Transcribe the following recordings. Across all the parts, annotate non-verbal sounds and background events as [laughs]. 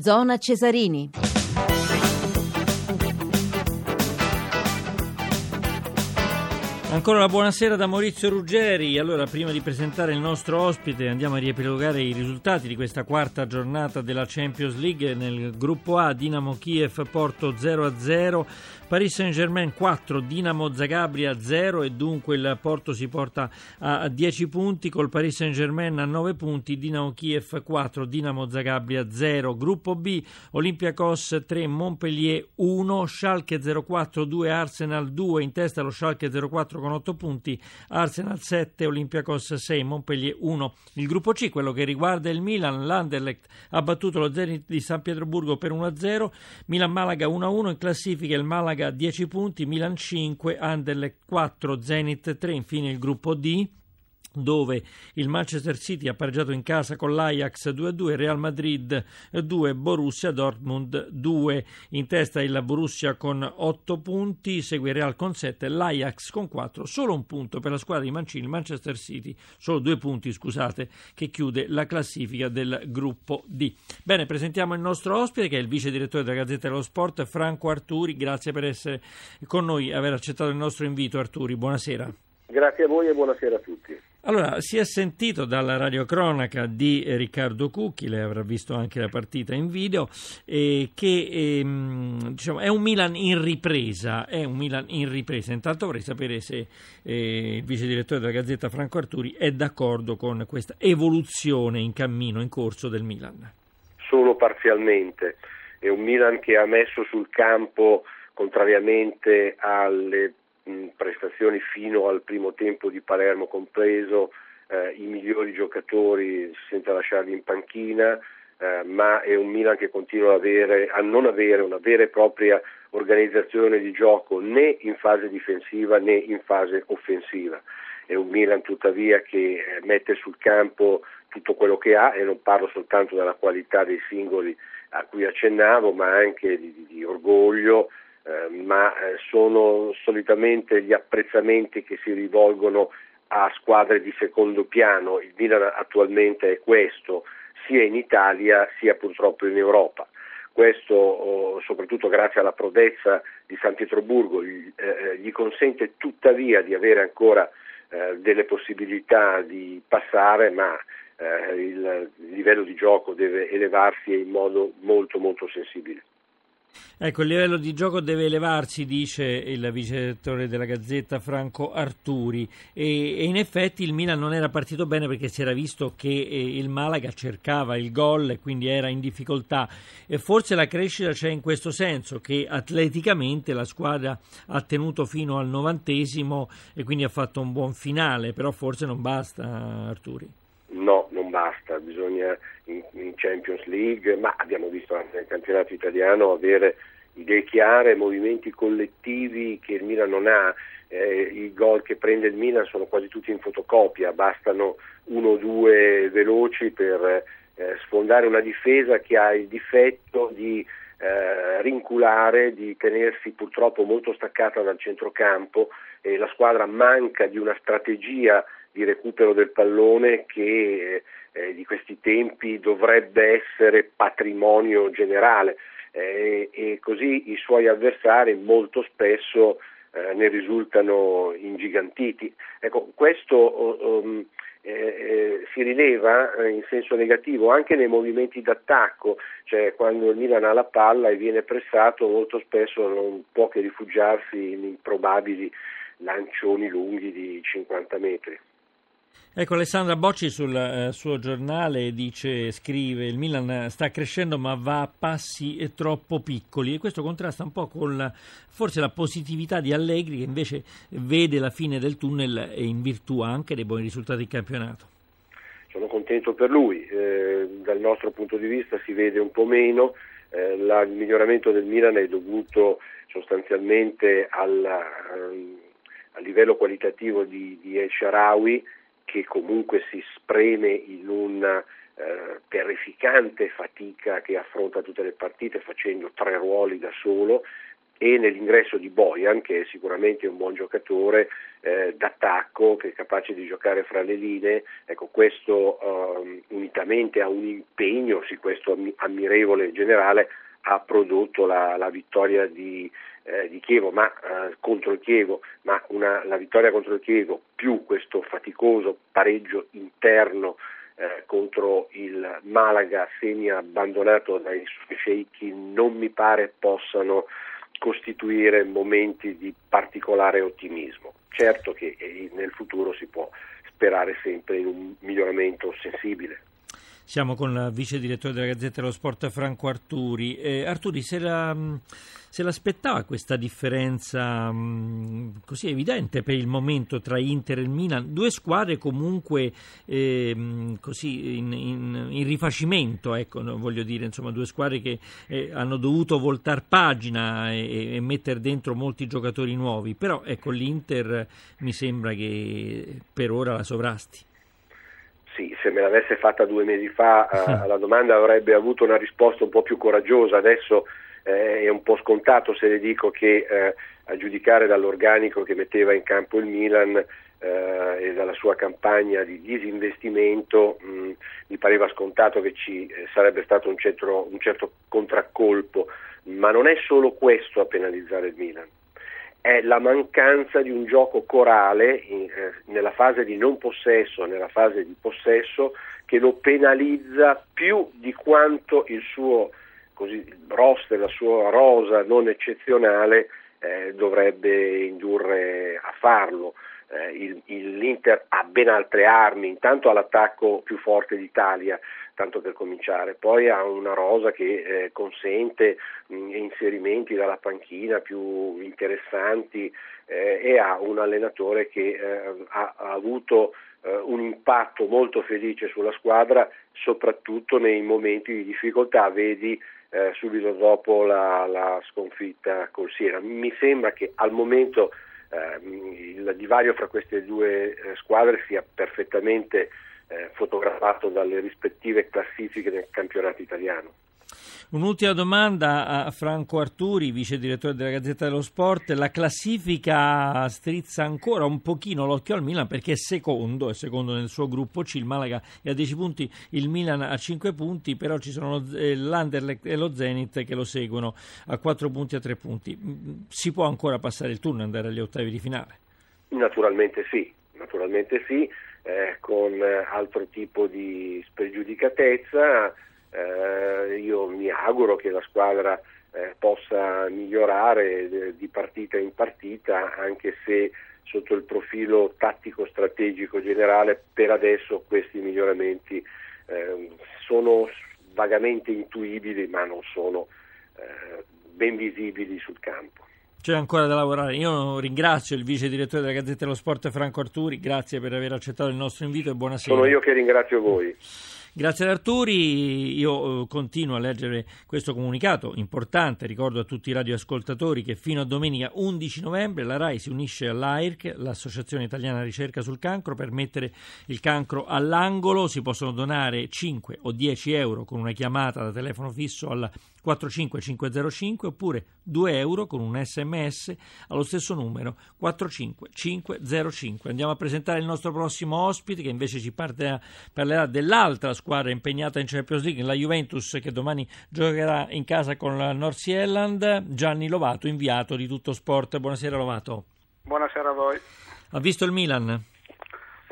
Zona Cesarini. Ancora la buonasera da Maurizio Ruggeri. Allora, prima di presentare il nostro ospite, andiamo a riepilogare i risultati di questa quarta giornata della Champions League. Nel gruppo A, Dinamo Kiev Porto 0-0, Paris Saint-Germain 4, Dinamo Zagabria 0 e dunque il Porto si porta a 10 punti col Paris Saint-Germain a 9 punti, Dinamo Kiev 4, Dinamo Zagabria 0. Gruppo B, Olympiacos 3, Montpellier 1, Schalke 04, 2, Arsenal 2, in testa lo Schalke 04 con 8 punti, Arsenal 7, Olympiacos 6, Montpellier 1. Il gruppo C, quello che riguarda il Milan, l'Anderlecht ha battuto lo Zenit di San Pietroburgo per 1-0, Milan-Malaga 1-1, in classifica il Malaga 10 punti, Milan 5, Anderlecht 4, Zenit 3, infine il gruppo D dove il Manchester City ha pareggiato in casa con l'Ajax 2-2, Real Madrid 2, Borussia Dortmund 2, in testa il Borussia con 8 punti, segue Real con 7, l'Ajax con 4, solo un punto per la squadra di Mancini, Manchester City, solo due punti scusate, che chiude la classifica del gruppo D. Bene, presentiamo il nostro ospite che è il vice direttore della Gazzetta dello Sport, Franco Arturi, grazie per essere con noi, aver accettato il nostro invito Arturi, buonasera. Grazie a voi e buonasera a tutti. Allora, si è sentito dalla radiocronaca di Riccardo Cucchi, lei avrà visto anche la partita in video, eh, che eh, diciamo, è un Milan in ripresa, è un Milan in ripresa. Intanto vorrei sapere se eh, il vice direttore della Gazzetta Franco Arturi è d'accordo con questa evoluzione in cammino, in corso del Milan. Solo parzialmente. È un Milan che ha messo sul campo, contrariamente alle prestazioni fino al primo tempo di Palermo compreso, eh, i migliori giocatori senza lasciarli in panchina, eh, ma è un Milan che continua avere, a non avere una vera e propria organizzazione di gioco né in fase difensiva né in fase offensiva. È un Milan tuttavia che eh, mette sul campo tutto quello che ha e non parlo soltanto della qualità dei singoli a cui accennavo, ma anche di, di, di orgoglio, eh, ma eh, sono solitamente gli apprezzamenti che si rivolgono a squadre di secondo piano. Il Milan attualmente è questo, sia in Italia sia purtroppo in Europa. Questo oh, soprattutto grazie alla prodezza di San Pietroburgo gli, eh, consente tuttavia di avere ancora eh, delle possibilità di passare, ma il livello di gioco deve elevarsi in modo molto molto sensibile. Ecco, il livello di gioco deve elevarsi, dice il vice direttore della Gazzetta Franco Arturi e, e, in effetti il Milan non era partito bene perché si era visto che eh, il Malaga cercava il gol e quindi era in difficoltà e forse la crescita c'è in questo senso che atleticamente la squadra ha tenuto fino al novantesimo e quindi ha fatto un buon finale, però forse non basta Arturi. Basta, bisogna in, in Champions League, ma abbiamo visto anche nel campionato italiano avere idee chiare, movimenti collettivi che il Milan non ha. Eh, I gol che prende il Milan sono quasi tutti in fotocopia, bastano uno o due veloci per eh, sfondare una difesa che ha il difetto di eh, rinculare, di tenersi purtroppo molto staccata dal centrocampo e la squadra manca di una strategia di recupero del pallone che eh, di questi tempi dovrebbe essere patrimonio generale eh, e così i suoi avversari molto spesso eh, ne risultano ingigantiti. Ecco, questo um, si rileva eh, in senso negativo anche nei movimenti d'attacco, cioè quando il Milan ha la palla e viene pressato molto spesso non può che rifugiarsi in improbabili lancioni lunghi di 50 metri. Ecco, Alessandra Bocci sul eh, suo giornale dice, scrive, il Milan sta crescendo ma va a passi troppo piccoli. E questo contrasta un po' con la, forse la positività di Allegri che invece vede la fine del tunnel e in virtù anche dei buoni risultati del campionato. Sono contento per lui, eh, dal nostro punto di vista si vede un po' meno, eh, la, il miglioramento del Milan è dovuto sostanzialmente al, al livello qualitativo di, di El Sharawi che comunque si spreme in una eh, terrificante fatica che affronta tutte le partite facendo tre ruoli da solo, e nell'ingresso di Bojan che è sicuramente un buon giocatore eh, d'attacco che è capace di giocare fra le linee, ecco questo um, unitamente a un impegno, sì questo ammirevole generale ha prodotto la, la vittoria di, eh, di Chievo, ma, eh, contro il Chievo, ma una, la vittoria contro il Chievo più questo faticoso pareggio interno eh, contro il Malaga semi abbandonato dai suoi sceicchi non mi pare possano costituire momenti di particolare ottimismo. Certo che eh, nel futuro si può sperare sempre in un miglioramento sensibile. Siamo con il vice direttore della Gazzetta dello Sport Franco Arturi. Eh, Arturi, se, la, se, l'aspettava questa differenza mh, così evidente per il momento tra Inter e il Milan? Due squadre comunque eh, così in, in, in, rifacimento, ecco, voglio dire, insomma, due squadre che eh, hanno dovuto voltare pagina e, e mettere dentro molti giocatori nuovi, però ecco, l'Inter mi sembra che per ora la sovrasti sì, se me l'avesse fatta due mesi fa eh, [laughs] alla domanda avrebbe avuto una risposta un po' più coraggiosa, adesso eh, è un po' scontato se le dico che eh, a giudicare dall'organico che metteva in campo il Milan eh, e dalla sua campagna di disinvestimento mh, mi pareva scontato che ci eh, sarebbe stato un, centro, un certo contraccolpo, ma non è solo questo a penalizzare il Milan è la mancanza di un gioco corale in, eh, nella fase di non possesso, nella fase di possesso, che lo penalizza più di quanto il suo così, roster, la sua rosa non eccezionale eh, dovrebbe indurre a farlo. Eh, il, il, L'Inter ha ben altre armi, intanto ha l'attacco più forte d'Italia, tanto per cominciare, poi ha una rosa che eh, consente mh, inserimenti dalla panchina più interessanti eh, e ha un allenatore che eh, ha, ha, avuto eh, un impatto molto felice sulla squadra, soprattutto nei momenti di difficoltà, vedi eh, subito dopo la, la, sconfitta col Siena. Mi sembra che al momento il divario fra queste due squadre sia perfettamente eh, fotografato dalle rispettive classifiche del campionato italiano. Un'ultima domanda a Franco Arturi, vice direttore della Gazzetta dello Sport. La classifica strizza ancora un pochino l'occhio al Milan perché è secondo, è secondo nel suo gruppo C, il Malaga è a 10 punti, il Milan a 5 punti, però ci sono eh, l'Anderlecht e lo Zenit che lo seguono a 4 punti e a 3 punti. Si può ancora passare il turno e andare agli ottavi di finale? Naturalmente sì, naturalmente sì eh, con eh, altro tipo di spregiudicatezza. Eh, io mi auguro che la squadra eh, possa migliorare eh, di partita in partita, anche se sotto il profilo tattico-strategico generale per adesso questi miglioramenti eh, sono vagamente intuibili ma non sono ben visibili sul campo. C'è ancora da lavorare. Io ringrazio il vice direttore della Gazzetta dello Sport Franco Arturi, grazie per aver accettato il nostro invito e buonasera. Sono io che ringrazio voi. Grazie ad Arturi, io eh, continuo a leggere questo comunicato importante, ricordo a tutti i radioascoltatori che fino a domenica 11 novembre la RAI si unisce all'AIRC, l'Associazione Italiana Ricerca sul Cancro, per mettere il cancro all'angolo, si possono donare 5 o 10 euro con una chiamata da telefono fisso al 45505 oppure 2 euro con un sms allo stesso numero 45505. Andiamo a presentare il nostro prossimo ospite che invece ci parlerà, parlerà dell'altra squadra impegnata in Champions League, la Juventus che domani giocherà in casa con la North Zealand. Gianni Lovato, inviato di Tutto Sport. Buonasera Lovato. Buonasera a voi. Ha visto il Milan?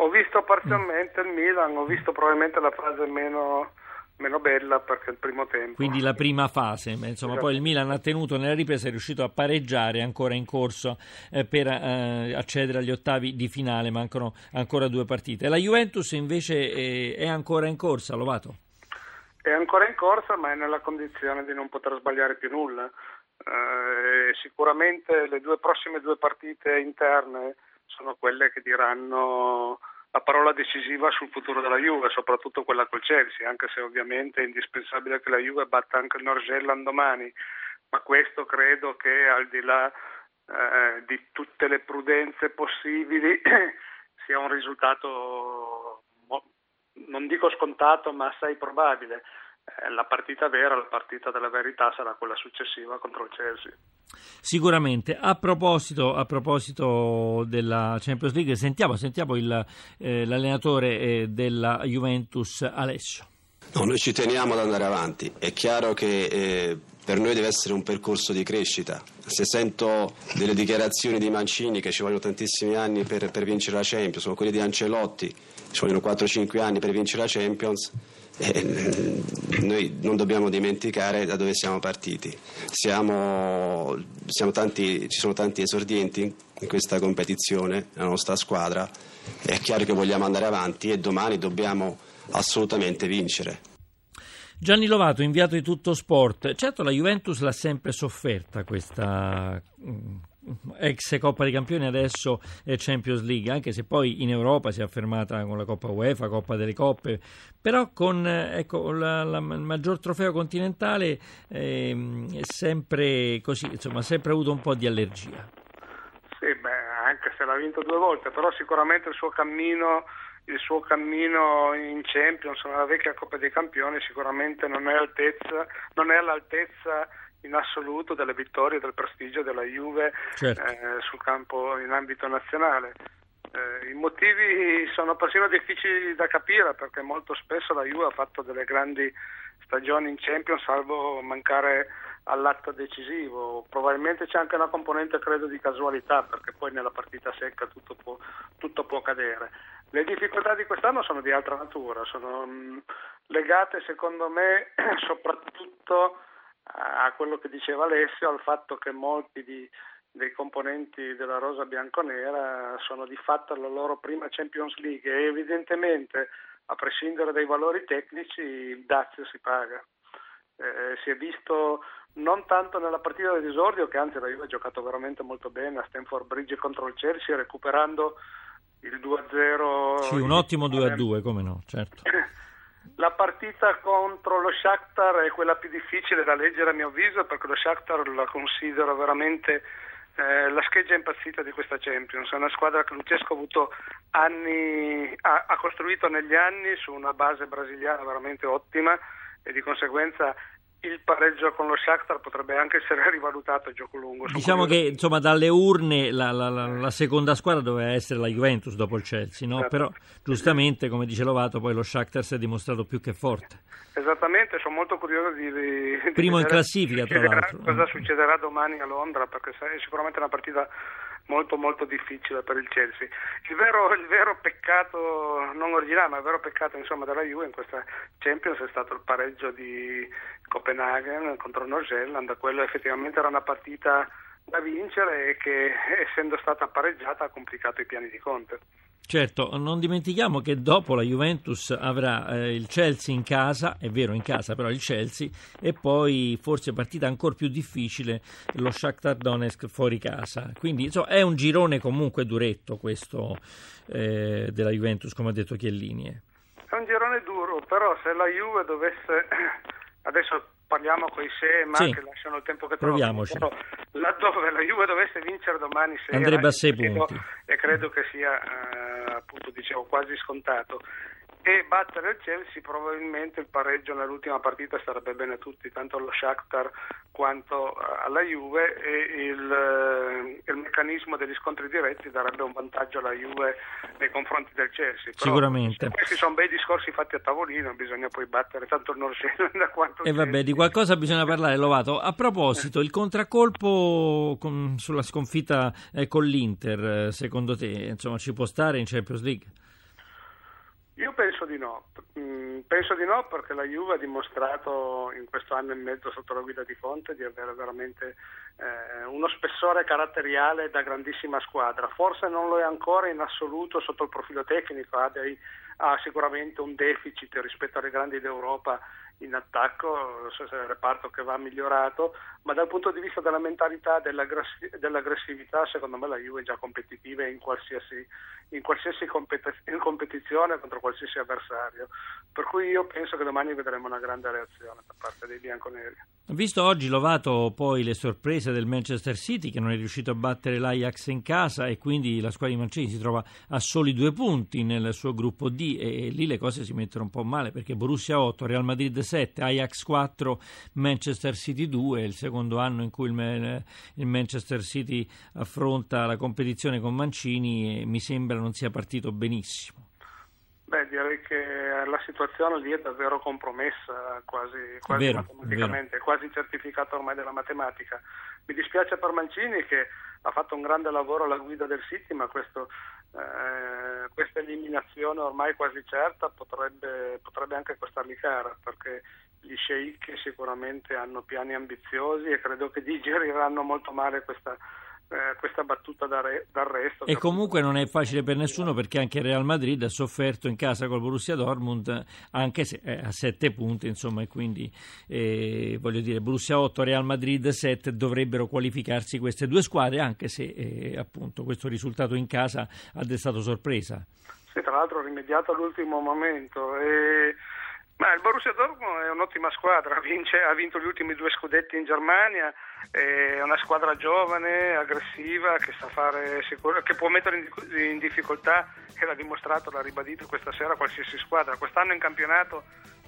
Ho visto parzialmente il Milan, ho visto probabilmente la fase meno meno bella perché il primo tempo. Quindi la prima fase, insomma, esatto. poi il Milan ha tenuto nella ripresa, è riuscito a pareggiare ancora in corso eh, per eh, accedere agli ottavi di finale, mancano ancora due partite. La Juventus invece è, è ancora in corsa, Lovato? È ancora in corsa, ma è nella condizione di non poter sbagliare più nulla. Eh, sicuramente le due prossime due partite interne sono quelle che diranno la parola decisiva sul futuro della Juve, soprattutto quella col Chelsea, anche se ovviamente è indispensabile che la Juve batta anche il Norgelland domani, ma questo credo che al di là eh, di tutte le prudenze possibili [clears throat] sia un risultato non dico scontato ma assai probabile. Eh, la partita vera, la partita della verità sarà quella successiva contro il Chelsea. Sicuramente. A proposito, a proposito, della Champions League, sentiamo, sentiamo il, eh, l'allenatore eh, della Juventus, Alessio. No, noi ci teniamo ad andare avanti. È chiaro che eh, per noi deve essere un percorso di crescita. Se sento delle dichiarazioni di Mancini che ci vogliono tantissimi anni per, per vincere la Champions, o quelle di Ancelotti, ci vogliono 4-5 anni per vincere la Champions, eh, noi non dobbiamo dimenticare da dove siamo partiti. Siamo, siamo tanti, ci sono tanti esordienti in questa competizione, la nostra squadra. È chiaro che vogliamo andare avanti e domani dobbiamo assolutamente vincere. Gianni Lovato, inviato di Tutto Sport. Certo, la Juventus l'ha sempre sofferta questa ex Coppa dei Campioni, adesso è Champions League, anche se poi in Europa si è affermata con la Coppa UEFA, Coppa delle Coppe, però con ecco, la, la, il maggior trofeo continentale eh, è sempre così, insomma, ha sempre avuto un po' di allergia. Sì, beh, anche se l'ha vinto due volte, però sicuramente il suo cammino il suo cammino in Champions, nella vecchia Coppa dei Campioni, sicuramente non è, altezza, non è all'altezza in assoluto delle vittorie, del prestigio della Juve certo. eh, sul campo in ambito nazionale. Eh, I motivi sono persino difficili da capire perché molto spesso la Juve ha fatto delle grandi stagioni in Champions salvo mancare all'atto decisivo. Probabilmente c'è anche una componente, credo, di casualità, perché poi nella partita secca tutto può, tutto può cadere. Le difficoltà di quest'anno sono di altra natura, sono mh, mm, legate secondo me [clears throat] soprattutto a quello che diceva Alessio, al fatto che molti di, dei componenti della rosa bianconera sono di fatto alla loro prima Champions League e evidentemente, a prescindere dai valori tecnici, il dazio si paga. Eh, si è visto non tanto nella partita dell'esordio, che anzi la Juve ha giocato veramente molto bene a Stanford Bridge contro il Chelsea, recuperando il 2-0. Sì, un ottimo 2-2, come no, certo. [laughs] La partita contro lo Shakhtar è quella più difficile da leggere a mio avviso perché lo Shakhtar la considero veramente eh, la scheggia impazzita di questa Champions. È una squadra che Lucesco ha avuto anni, ha, ha costruito negli anni su una base brasiliana veramente ottima e di conseguenza il pareggio con lo Shakhtar potrebbe anche essere [laughs] rivalutato a gioco lungo. Diciamo che insomma, dalle urne la, la, la, la, seconda squadra doveva essere la Juventus dopo il Chelsea, no? Certo. però giustamente come dice Lovato poi lo Shakhtar si è dimostrato più che forte. Esattamente, sono molto curioso di, di primo di in classifica tra l'altro. Cosa succederà domani a Londra perché è sicuramente una partita molto molto difficile per il Chelsea. Il vero, il vero peccato, non originale, ma il vero peccato insomma, della Juve in questa Champions è stato il pareggio di Copenaghen contro Norgelland, quello effettivamente era una partita da vincere e che essendo stata pareggiata ha complicato i piani di Conte. Certo, non dimentichiamo che dopo la Juventus avrà eh, il Chelsea in casa, è vero in casa però il Chelsea, e poi forse partita ancora più difficile lo Shakhtar Donetsk fuori casa. Quindi insomma, è un girone comunque duretto questo eh, della Juventus, come ha detto Chiellini. Eh. È un girone duro, però se la Juve dovesse [coughs] adesso parliamo con i se ma sì. che lasciano il tempo che trovano. Laddove la Juve dovesse vincere domani sera andrebbe a sei punti. e credo che sia eh, appunto dicevo quasi scontato e battere il Chelsea probabilmente il pareggio nell'ultima partita sarebbe bene a tutti, tanto allo Shakhtar quanto eh, alla Juve e il, eh, il, meccanismo degli scontri diretti darebbe un vantaggio alla Juve nei confronti del Chelsea. Però Sicuramente. Questi sono bei discorsi fatti a tavolino, bisogna poi battere tanto il Norseland [laughs] quanto E vabbè, di qualcosa bisogna parlare, Lovato. A proposito, il contraccolpo con, sulla sconfitta eh, con l'Inter, secondo te, insomma, ci può stare in Champions League? Io penso di no, mm, penso di no perché la Juve ha dimostrato in questo anno e mezzo sotto la guida di Conte di avere veramente eh, uno spessore caratteriale da grandissima squadra, forse non lo è ancora in assoluto sotto il profilo tecnico, ha, dei, ha sicuramente un deficit rispetto alle grandi d'Europa in attacco, so il reparto che va migliorato, ma dal punto di vista della mentalità, dell'aggressività, secondo me la Juve è già competitiva in qualsiasi, in qualsiasi in competizione contro qualsiasi avversario. Per cui io penso che domani vedremo una grande reazione da parte dei bianconeri. Visto oggi Lovato poi le sorprese del Manchester City che non è riuscito a battere l'Ajax in casa e quindi la squadra di Mancini si trova a soli due punti nel suo gruppo D e lì le cose si mettono un po' male perché Borussia 8, Real Madrid 7, Ajax 4, Manchester City 2, il secondo anno in cui il, il Manchester City affronta la competizione con Mancini e mi sembra non sia partito benissimo. Beh, direi che la situazione lì è davvero compromessa, quasi, quasi vero, matematicamente, è quasi certificata ormai dalla matematica. Mi dispiace per Mancini che ha fatto un grande lavoro alla guida del City, ma questo, eh, questa eliminazione ormai quasi certa potrebbe, potrebbe anche costargli cara, perché gli sceicchi sicuramente hanno piani ambiziosi e credo che digeriranno molto male questa eh, questa battuta d'arresto. E comunque non è facile per nessuno perché anche il Real Madrid ha sofferto in casa col Borussia Dortmund, anche se è a sette punti, insomma, e quindi eh, voglio dire, Borussia 8, Real Madrid 7 dovrebbero qualificarsi queste due squadre, anche se eh, appunto questo risultato in casa ha destato sorpresa. Sì, tra l'altro rimediato all'ultimo momento. E... Ma il Borussia Dortmund è un'ottima squadra, vince, ha vinto gli ultimi due scudetti in Germania, è una squadra giovane, aggressiva, che, fare, che può mettere in difficoltà, e l'ha dimostrato, l'ha ribadito questa sera qualsiasi squadra. Quest'anno in campionato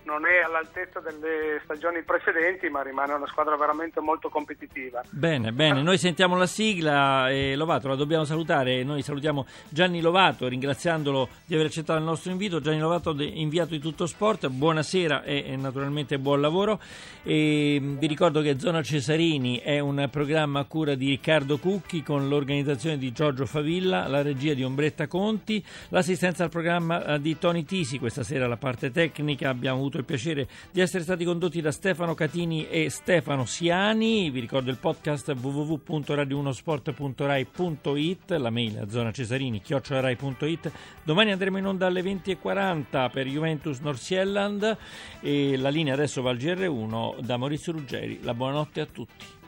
non è all'altezza delle stagioni precedenti, ma rimane una squadra veramente molto competitiva. Bene, bene, noi sentiamo la sigla e Lovato la dobbiamo salutare. Noi salutiamo Gianni Lovato ringraziandolo di aver accettato il nostro invito. Gianni Lovato, inviato di Tutto Sport, buonasera e, naturalmente buon lavoro. E vi ricordo che Zona Cesarini è un programma a cura di Riccardo Cucchi con l'organizzazione di Giorgio Favilla, la regia di Ombretta Conti, l'assistenza al programma eh, di Tony Tisi. Questa sera la parte tecnica abbiamo avuto il piacere di essere stati condotti da Stefano Catini e Stefano Siani. Vi ricordo il podcast www.radiounosport.rai.it, la mail a zona cesarini chiocciolarai.it. Domani andremo in onda alle 20.40 per Juventus Norsielland e la linea adesso va al GR1 da Maurizio Ruggeri. La buonanotte a tutti.